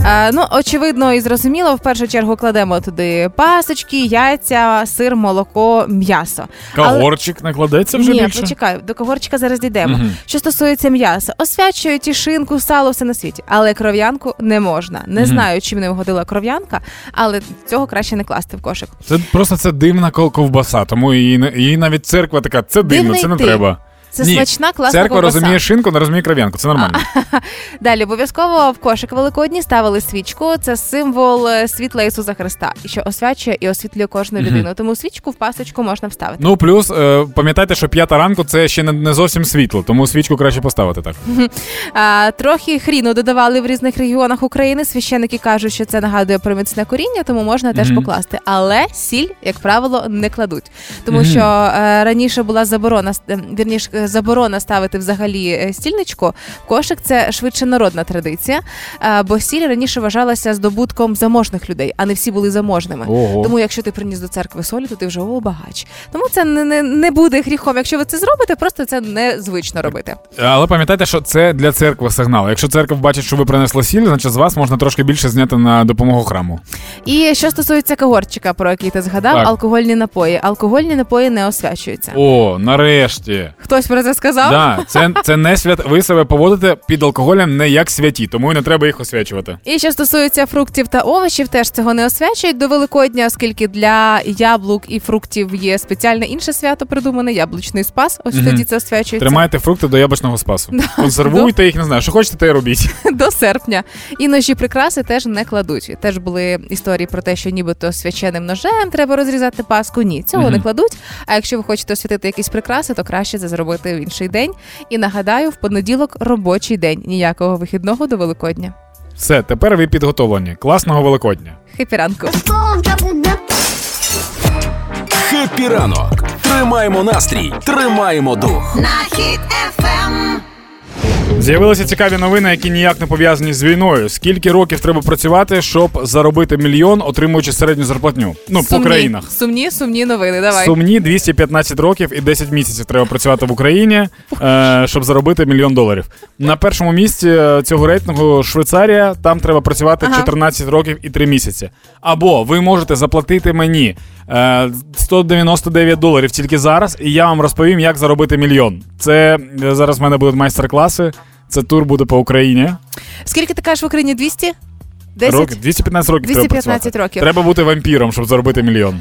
Е, ну, очевидно і зрозуміло, в першу чергу кладемо туди пасочки, яйця, сир, молоко, м'ясо. Але- Кагорчик накладеться вже Ні, більше. почекай, до когорчика зараз дійдемо. Що стосується м'яса, освячують і шинку, сало, все на світі, але кров'янку не можна. Не знаю, чим не вгодила кров'янка, але цього краще не класти в кошик. Це просто це дивна ковбаса, тому її, її навіть церква така, це дивно, Дивний це не тип. треба. Це Ні, смачна, класна Церква ковбаса. розуміє шинку, не розуміє кров'янку. Це нормально. (laughs) Далі обов'язково в кошик великодній ставили свічку. Це символ е, світла Ісуса Христа, що освячує і освітлює кожну людину. Тому свічку в пасочку можна вставити. Ну плюс е, пам'ятайте, що п'ята ранку це ще не, не зовсім світло, тому свічку краще поставити так. (laughs) А, трохи хріну додавали в різних регіонах України. Священники кажуть, що це нагадує про міцне коріння, тому можна теж покласти. Але сіль, як правило, не кладуть, тому що е, раніше була заборона е, вірніш, е, заборона ставити взагалі е, стільничку. Кошик це швидше народна традиція, е, бо сіль раніше вважалася здобутком заможних людей, а не всі були заможними. Ого. Тому, якщо ти приніс до церкви солі, то ти вже о, багач. Тому це не, не, не буде гріхом. Якщо ви це зробите, просто це незвично робити. Але пам'ятайте, що це для церкви сигнал. Якщо церква бачить, що ви принесли сіль, значить з вас можна трошки більше зняти на допомогу храму. І що стосується кагорчика, про який ти згадав, Так. алкогольні напої. Алкогольні напої не освячуються. О, нарешті. Хтось про це сказав? Да, це, це не свят. Ви себе поводите під алкоголем не як святі, тому і не треба їх освячувати. І що стосується фруктів та овочів, теж цього не освячують до Великодня, оскільки для яблук і фруктів є спеціальне інше свято придумане яблучний спас. Ось Мгм. тоді це освячується Тримайте фрукти до яблучного спасу. (laughs) Консервуйте їх, не знаю, що хочете, те й робіть. (laughs) до серпня. І ножі прикраси теж не кладуть. Теж були історії про те, що нібито свяченим ножем треба розрізати паску. Ні, цього Мгм. не кладуть. А якщо ви хочете освятити якісь прикраси, то краще це зробити в інший день. І нагадаю, в понеділок робочий день. Ніякого вихідного до Великодня. Все, тепер ви підготовлені. Класного Великодня. Хепі ранку. Хепі ранок. Тримаємо настрій, тримаємо дух. На хід ефем. З'явилися цікаві новини, які ніяк не пов'язані з війною. Скільки років треба працювати, щоб заробити мільйон, отримуючи середню зарплатню? Ну, по Сумні, країнах. Сумні, сумні новини. Давай. Сумні 215 років і 10 місяців треба працювати в Україні, е, щоб заробити мільйон доларів. На першому місці е, цього рейтингу Швейцарія. Там треба працювати Ага. 14 років і 3 місяці. Або ви можете заплатити мені е, 199 доларів тільки зараз, і я вам розповім, як заробити мільйон. Це е, зараз в мене будуть майстер-класи. Це тур буде по Україні. Скільки ти кажеш в Україні? 200? 10? Років 215 років 215 треба років. Треба бути вампіром, щоб заробити мільйон.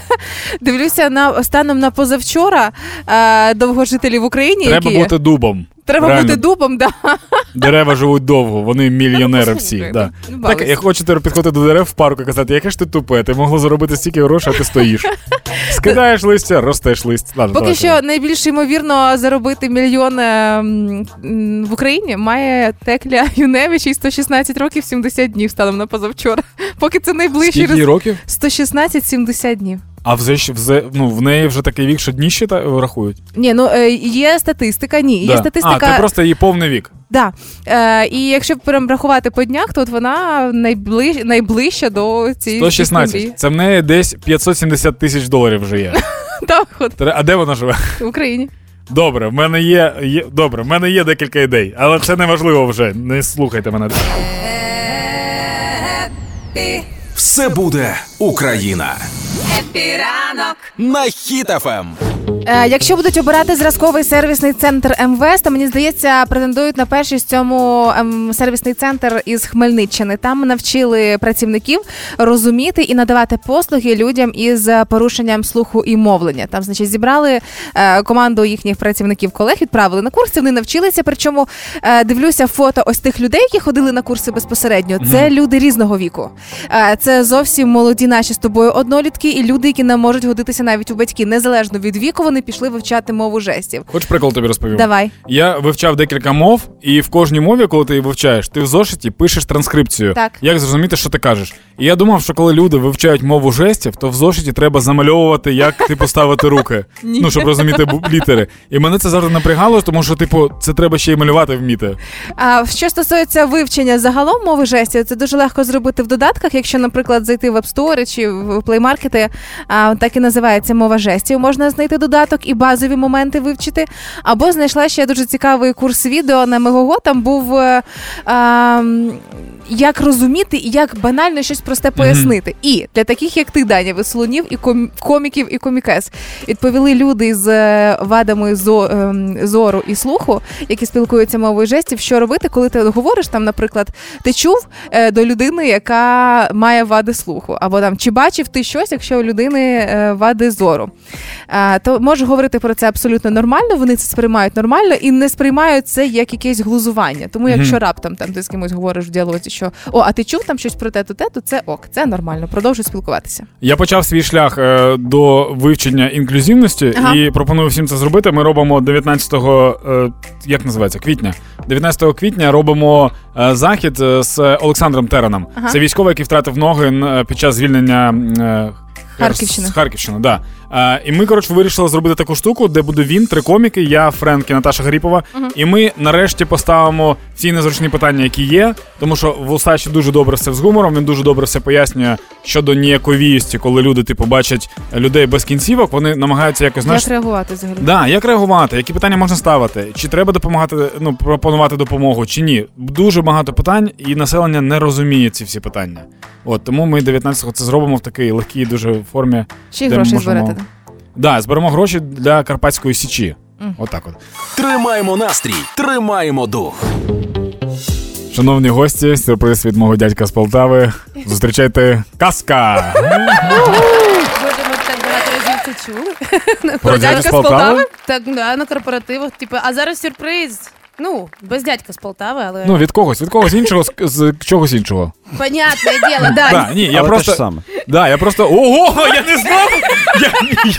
(laughs) Дивлюся на станом на позавчора довгожителів довгожителі в Україні. Треба які бути дубом. Треба Реально. бути дубом, да. Дерева живуть довго, вони мільйонери всі. Да. ну, Так, балуйся. як хочете підходити до дерев в парку і казати, яке ж ти тупе, ти могло заробити стільки грошей, а ти стоїш. (laughs) Скидаєш листя, ростеш лист. Ладно, Поки давай, що давай. найбільш ймовірно заробити мільйон е, м, м, в Україні має Текля Юневич і 116 років 70 днів станом на позавчора. Поки це найближчий Скільки рез... років? 116-70 днів. А вже, ж- вже, ну, в неї вже такий вік, що дні ще рахують. Ні, ну е, є статистика, ні. Є Да. статистика. А, це просто її повний вік. Да. Е, і якщо прям рахувати по днях, то от вона найближ... найближча до цієї 116. Це в неї десь 570 тисяч доларів вже є. (laughs) Так, от, А де вона живе? в Україні. Добре, в мене є, є добре, в мене є декілька ідей, але це не важливо вже. Не слухайте мене. Все буде Україна. Хеппі ранок. На Хіт FM. Е, якщо будуть обирати зразковий сервісний центр МВС, то мені здається, претендують на першість цьому ем, сервісний центр із Хмельниччини. Там навчили працівників розуміти і надавати послуги людям із порушенням слуху і мовлення. Там, значить, зібрали е, команду їхніх працівників колег, відправили на курси. Вони навчилися. Причому е, дивлюся фото ось тих людей, які ходили на курси безпосередньо. Це люди різного віку. Це зовсім молоді наші з тобою однолітки і люди, які не можуть годитися навіть у батьки, незалежно від віку, вони пішли вивчати мову жестів. Хоч прикол тобі розповім? Давай. Я вивчав декілька мов, і в кожній мові, коли ти її вивчаєш, ти в зошиті пишеш транскрипцію. Так. Як зрозуміти, що ти кажеш? І я думав, що коли люди вивчають мову жестів, то в зошиті треба замальовувати, як типу ставити руки. (laughs) Ну, щоб розуміти літери. І мене це завжди напрягало, тому що, типу, це треба ще й малювати вміти. А що стосується вивчення загалом мови жестів, це дуже легко зробити в додатках. Якщо, наприклад, зайти в App Store чи в Play Market, а, так і називається мова жестів. Можна знайти додаток і базові моменти вивчити. Або знайшла ще дуже цікавий курс відео на Мегого. Там був е, а, м, як розуміти і як банально щось просте пояснити. І для таких, як ти, Даня, веселунів і ком- коміків і комікес, відповіли люди з е, вадами зо- ем, зору і слуху, які спілкуються мовою жестів, що робити, коли ти говориш там, наприклад, ти чув е, до людини, яка має вади слуху, або там чи бачив ти щось, якщо у людини е, вади зору. Е, то можу говорити про це абсолютно нормально. Вони це сприймають нормально і не сприймають це як якесь глузування. Тому якщо раптом там ти з кимось говориш в діалозі, що о, а ти чув там щось про те, то те, то це ок, це нормально. Продовжуй спілкуватися. Я почав свій шлях е, до вивчення інклюзивності Ага. і пропоную всім це зробити. Ми робимо 19 е, як називається квітня. 19 квітня робимо е, захід е, з Олександром Тераном. Ага. Це військовий, який втратив ноги під час звільнення. е, Харківщини. З Харківщини, да. Е, і ми, коротше, вирішили зробити таку штуку, де буде він, три коміки, я, Френк і Наташа Гаріпова. І ми нарешті поставимо ці незручні питання, які є. Тому що в дуже добре все з гумором, він дуже добре все пояснює щодо ніяковісті, коли люди, типу, бачать людей без кінцівок, вони намагаються якось знаєш, Як реагувати взагалі? Да, як реагувати, які питання можна ставити? Чи треба допомагати, ну пропонувати допомогу, чи ні? Дуже багато питань, і населення не розуміє ці всі питання. От тому ми 19-го це зробимо в такій легкій дуже формі. Чи де гроші можемо- зберете? Да, зберемо гроші для Карпатської січі. Отак от. Тримаємо настрій, тримаємо дух. Шановні гості, сюрприз від мого дядька з Полтави. Зустрічайте казка! Боже, ми так багато разів це чули. Про дядька з Полтави? Так, да, на корпоративах. Типу, а зараз сюрприз. Ну, без дядька з Полтави, але. Ну, від когось, від когось іншого, з, з чогось іншого. Понятне діло, да. Да, ні, я Але просто. те ж саме. Да, я просто. Ого, я не знав! Я,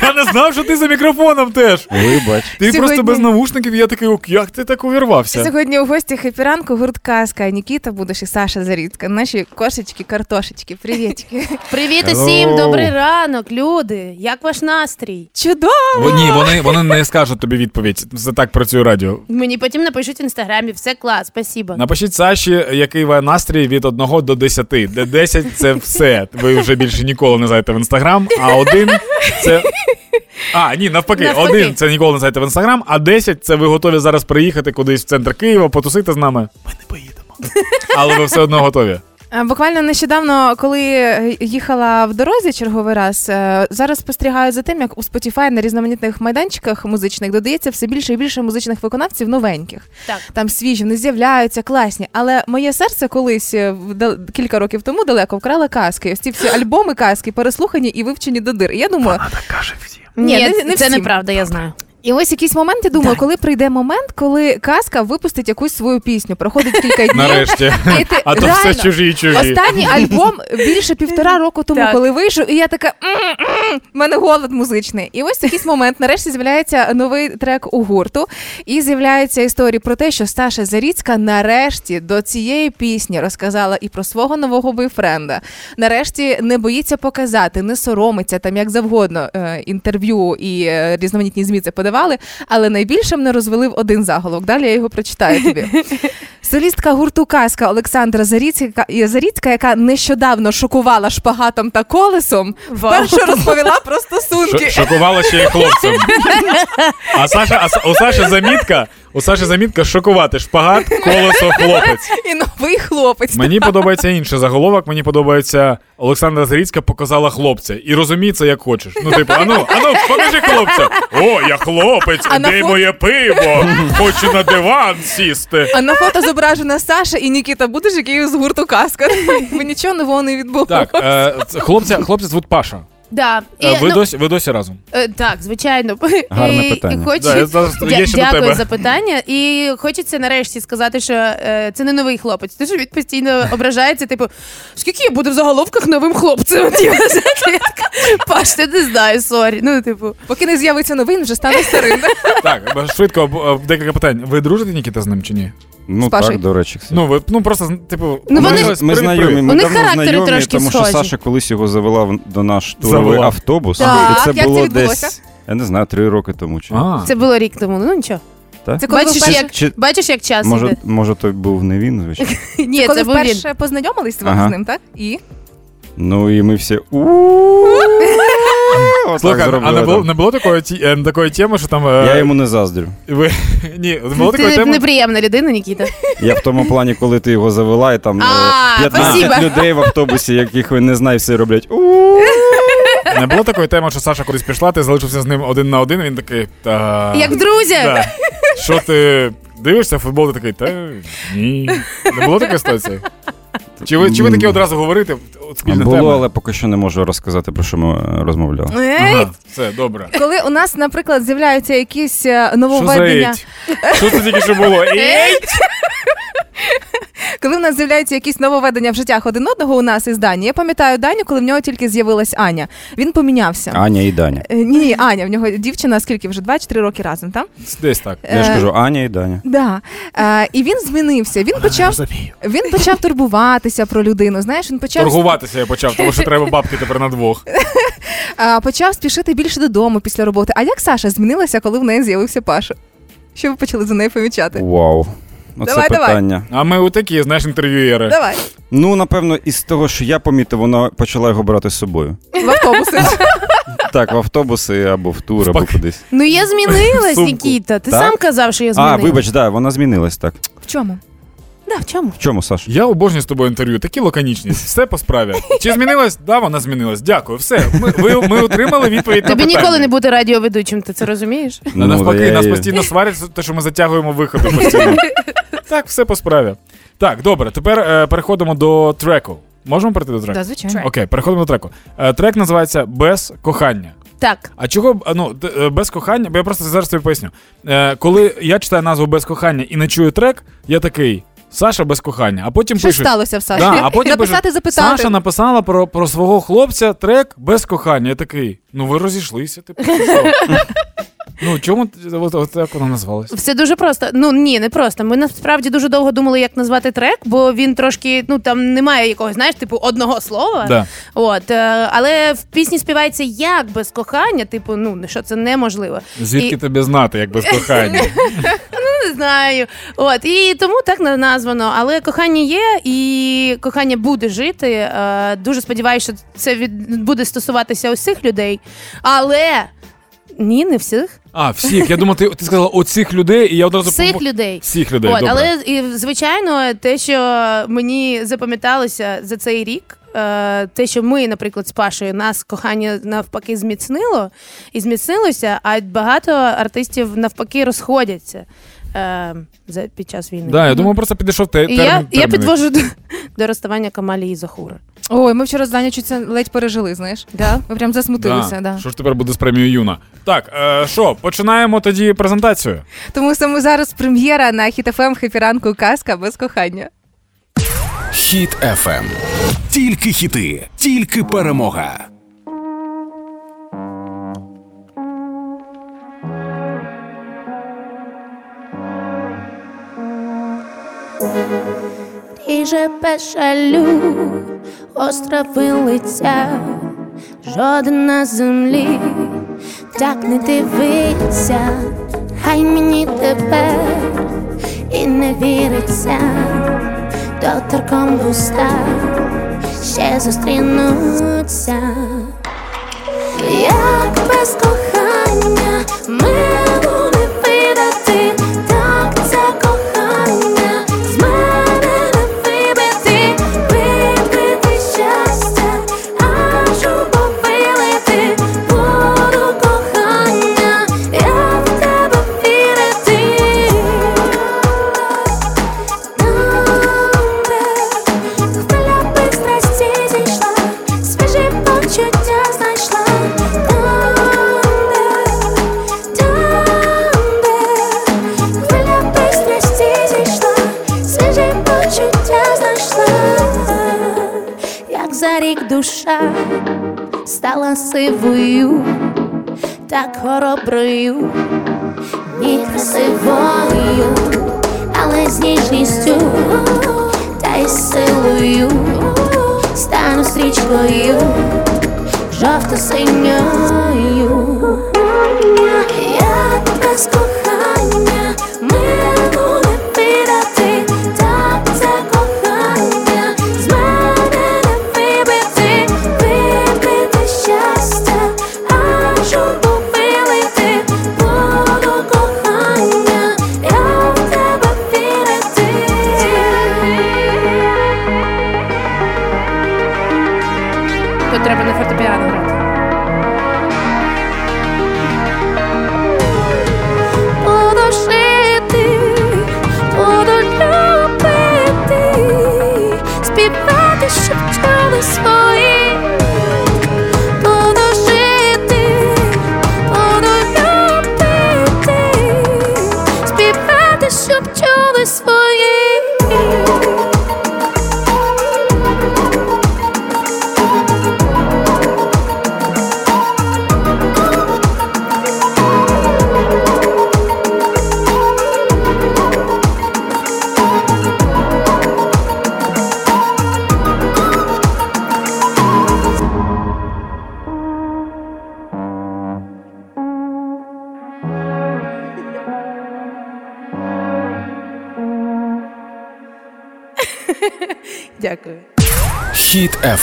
я не знав, що ти за мікрофоном теж. Вибач. Ти Сьогодні- просто без навушників, я такий, «Ок, як ти так увірвався? Сьогодні у гості хепіранку гурт Казка. Нікіта будеш і Саша Зарідка. Наші кошечки, картошечки. Привітики. Привіт Hello. усім, добрий ранок, люди. Як ваш настрій? Чудово! Ні, вони, вони не скажуть тобі відповідь. Це так працює радіо. Мені потім напишуть в інстаграмі, все клас, спасибо. Напишіть Саші, який ви настрій від 1 до 10. Де 10 це все. Ви вже більше ніколи не зайдете в інстаграм, а один це. А, ні, навпаки, Навпаки. один це ніколи не зайдете в інстаграм, а 10 це ви готові зараз приїхати кудись в центр Києва, потусити з нами. Ми не поїдемо. Але ви все одно готові. Е, Буквально нещодавно, коли е, їхала в дорозі черговий раз, е, зараз спостерігаю за тим, як у Spotify на різноманітних майданчиках музичних додається все більше і більше музичних виконавців новеньких. Так. Там свіжі, вони з'являються, класні. Але моє серце колись кілька років тому далеко вкрала казки. Ось ці всі альбоми казки переслухані і вивчені до дир. І я думаю, Ні, Ні, не- не це всім. неправда, я знаю. І ось якийсь момент я думаю, коли прийде момент, коли казка випустить якусь свою пісню, проходить кілька днів. Нарешті. І ти А то реально, все чужі і чужі. Останній альбом більше півтора року тому, Так. коли вийшов, і я така «М-м-м, в мене голод музичний. І ось якийсь момент нарешті з'являється новий трек у гурту, і з'являються історії про те, що Сташа Заріцька нарешті до цієї пісні розказала і про свого нового бойфренда. Нарешті не боїться показати, не соромиться там як завгодно е, інтерв'ю і е, різноманітні змі це подавали. Але найбільше мене розвели в один заголовок. Далі я його прочитаю тобі. (laughs) Солістка гурту Казка Олександра Заріцька, Заріцька, яка нещодавно шокувала шпагатом та колесом, вперше розповіла (laughs) про стосунки. Ш- Шокувала ще й хлопцем. (laughs) А Саша, а у Саші замітка, у Саші замітка шокувати шпагат, колесо, хлопець. І новий хлопець. Мені подобається інший заголовок. Мені подобається Олександра Заріцька показала хлопця. І розумій це як хочеш. Ну, типу, ану, ану, покажи хлопця. О, я хлопець, А де фо- моє пиво? Хочу на диван сісти. А на фото зображена Саша і Нікіта Будеш, який з гурту Казка. Бо нічого нового не відбулося. Так, е, хлопця, хлопця звуть Паша. Да. І, Е, Ви ну, досі ви досі разом? е, так, звичайно. (laughs) Гарне питання. І хочу... Да, я зараз- до Дякую тебе. за питання. І хочеться нарешті сказати, що е, це не новий хлопець. Тому що він постійно (laughs) ображається, типу, скільки я буду в заголовках новим хлопцем? (laughs) Я Паш, ти не знаю, sorry. Ну, типу, Поки не з'явиться новий, вже стане старим. Так, швидко декілька питань. Ви дружите Нікіта з ним чи ні? Ну так, до речі. кстати. Ну, ви ну просто типу. Ну, ми, вони- ми знайомі, ми У давно характери знайомі, трошки тому що схожі. Саша колись його завела в- до наш Туровий автобус. Так. І це Як це було відбулося? десь, я не знаю, три роки тому. Чи, А, це було рік тому. Ну нічого. Це коли ви Бачиш, вперше, як, Чи- бачиш, як час може, іде? може, той був не він, звичайно. (laughs) Ні, коли це був він. вперше познайомились Ага. з ним, так? І Ну і ми всі. Отак Слухай, а зробили не було, там. не було такої, ті- е, такої теми, що там. е, Я йому не заздрю. Ви... Ні, не було такої Ти теми. неприємна людина, Нікіта. Я в тому плані, коли ти його завела, і там е, А, 15 спасибо. людей в автобусі, яких ви не знаєте, все роблять. Не було такої теми, що Саша кудись пішла, ти залишився з ним один на один, він такий. Та... Як друзі. Да. Що ти дивишся футбол, ти такий, та ні. Не було такої ситуації? Чи ви, чи ви такі одразу говорите? От спільна Було, тема. але поки що не можу розказати, про що ми е, розмовляли. Ага, все, добре. коли у нас, наприклад, з'являються якісь е, Що за нововведення? Що це тільки що було? Іть! Коли у нас з'являються якісь нововведення в життях один одного у нас із Дані. Я пам'ятаю Даню, коли в нього тільки з'явилась Аня. Він помінявся. Аня і Даня. Е, Ні, ні, Аня, в нього дівчина, скільки вже 2 чи 3 роки разом, там? Десь так. Я ж Е, кажу, Аня і Даня. Да. Е, і він змінився. Він почав, він почав турбуватися про людину. Знаєш, він почав Торгуватися я почав, тому що треба бабки тепер на двох. (laughs) е, почав спішити більше додому після роботи. А як Саша змінилася, коли в неї з'явився Паша? Що ви почали за нею помічати? Вау. Оце Давай, давай. питання. А ми у такі, знаєш, інтерв'юєри. Давай, Ну, напевно, із того, що я помітив, вона почала його брати з собою. в автобуси. Так, в автобуси або в тур, або кудись. Ну я змінилась, Нікіта. Ти сам казав, що я А, вибач, да, вона змінилась так. В чому? Да, в чому? В чому, Саш? Я обожнюю з тобою інтерв'ю, такі лаконічні. Все по справі. Чи змінилась? Да, вона змінилась. Дякую. Все. Ми, ви, ми отримали відповідь на Тобі питання. ніколи не бути радіоведучим, ти це розумієш? Ну, навпаки, я нас постійно сварять те, що ми затягуємо виходи постійно. (laughs) так, все по справі. Так, добре, тепер е, переходимо до треку. Можемо перейти до треку? Да, звичайно. Окей, переходимо до треку. Е, трек називається Без кохання. Так. А чого б, ну, е, без кохання? Бо я просто зараз тобі поясню. Е, коли я читаю назву без кохання і не чую трек, я такий. Саша без кохання, а потім Що пишуть. сталося в Саші? Да, а потім Написати, пишуть, запитати. Саша написала про, про свого хлопця трек без кохання. Я такий. Ну ви розійшлися, типу. що? (laughs) Ну, чому от, от так воно назвалось? Все дуже просто. Ну ні, не просто. Ми насправді дуже довго думали, як назвати трек, бо він трошки, ну там немає якогось, знаєш, типу одного слова. Да. От, е, але в пісні співається як без кохання, типу, ну що це неможливо. Звідки І- тобі знати, як без кохання? (laughs) Не знаю. От і тому так названо. Але кохання є, і кохання буде жити. Е, Дуже сподіваюся, що це від буде стосуватися усіх людей. Але ні, не всіх. А, всіх. Я думав, ти, ти сказала оцих людей, і я одразу Всіх пом... людей. Всіх людей. От, добре. але і звичайно, те, що мені запам'яталося за цей рік, е, те, що ми, наприклад, з Пашою, нас кохання навпаки зміцнило і зміцнилося, а багато артистів навпаки розходяться е, за під час війни. Да, я думаю, просто підійшов те, І термін. я, я підвожу до, до розставання Камалі і Захура. Ой, ми вчора з Даню чуть це ледь пережили, знаєш? Да? Ми прям засмутилися, да. Що ж тепер буде з премією Юна? Так, е, що, починаємо тоді презентацію. Тому саме зараз прем'єра на хіт-ФМ «Хеппі ранку казка без кохання. Хіт FM. Тільки хіти, тільки перемога. Ріже пешалю, острови лиця, жоден на землі, так не дивиться, хай мені тепер і не віриться, доторком вуста ще зустрінуться, як без кохання хороброю, ні красивою, але з ніжністю та й силою стану стрічкою жовто-синьою. Я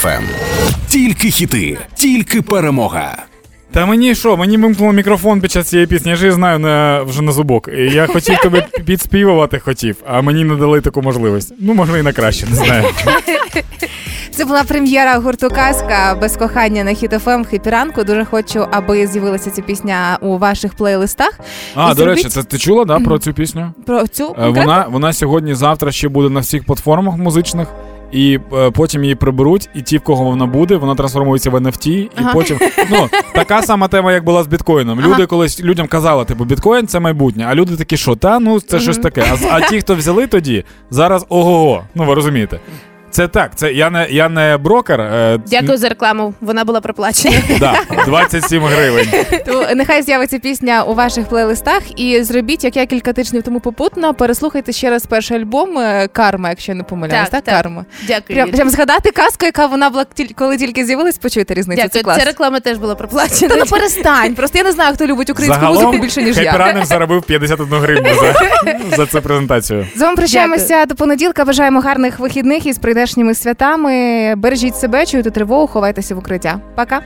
FM. Тільки хіти, тільки перемога. Та мені що, мені вимкнуло мікрофон під час цієї пісні, я ж її знаю на, вже на зубок. І я хотів тебе (laughs) підспівувати хотів, а мені не дали таку можливість. Ну, можливо, і на краще, не знаю. Це була прем'єра гурту Казка без кохання на Хіт FM Хеппі ранку. Дуже хочу, аби з'явилася ця пісня у ваших плейлистах. А, І до речі, це ти чула да, про цю пісню? про цю Е. Вона, вона сьогодні, завтра ще буде на всіх платформах музичних. І е, потім її приберуть, і ті, в кого вона буде, вона трансформується в NFT, і Ага. потім ну така сама тема, як була з біткоїном. Люди колись людям казали, типу, біткоін це майбутнє. А люди такі, що та ну це щось таке. А, а ті, хто взяли тоді, зараз ого-го. Ну ви розумієте. Це так, це я не я не брокер. Е, Дякую за рекламу. Вона була проплачена. (laughs) Да, 27 гривень. То нехай з'явиться пісня у ваших плейлистах, і зробіть, як я кілька тижнів тому попутно. Переслухайте ще раз перший альбом е, Карма, якщо я не помиляюсь. Так, Карма. Дякую. Прям, прям згадати казку, яка вона була коли тільки з'явилась, почуєте різницю. Це клас. Ця реклама теж була проплачена. Та ну перестань. Просто я не знаю, хто любить українську музику більше, ніж я. Хепіранем заробив 51 гривню за, за цю презентацію. З вами прощаємося до понеділка. Бажаємо гарних вихідних із прийдешніми святами. Бережіть себе, чуєте тривогу, ховайтеся в укриття. Пока.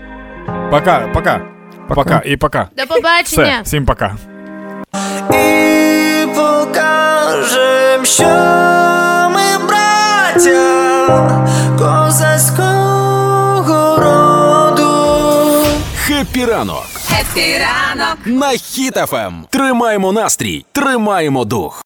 Пока, пока. Пока і пока. До побачення. Все, всім пока. І покажем, що ми браття козацького роду. Хеппі ранок Хеппі ранок. на Хіт FM. Тримаємо настрій, тримаємо дух.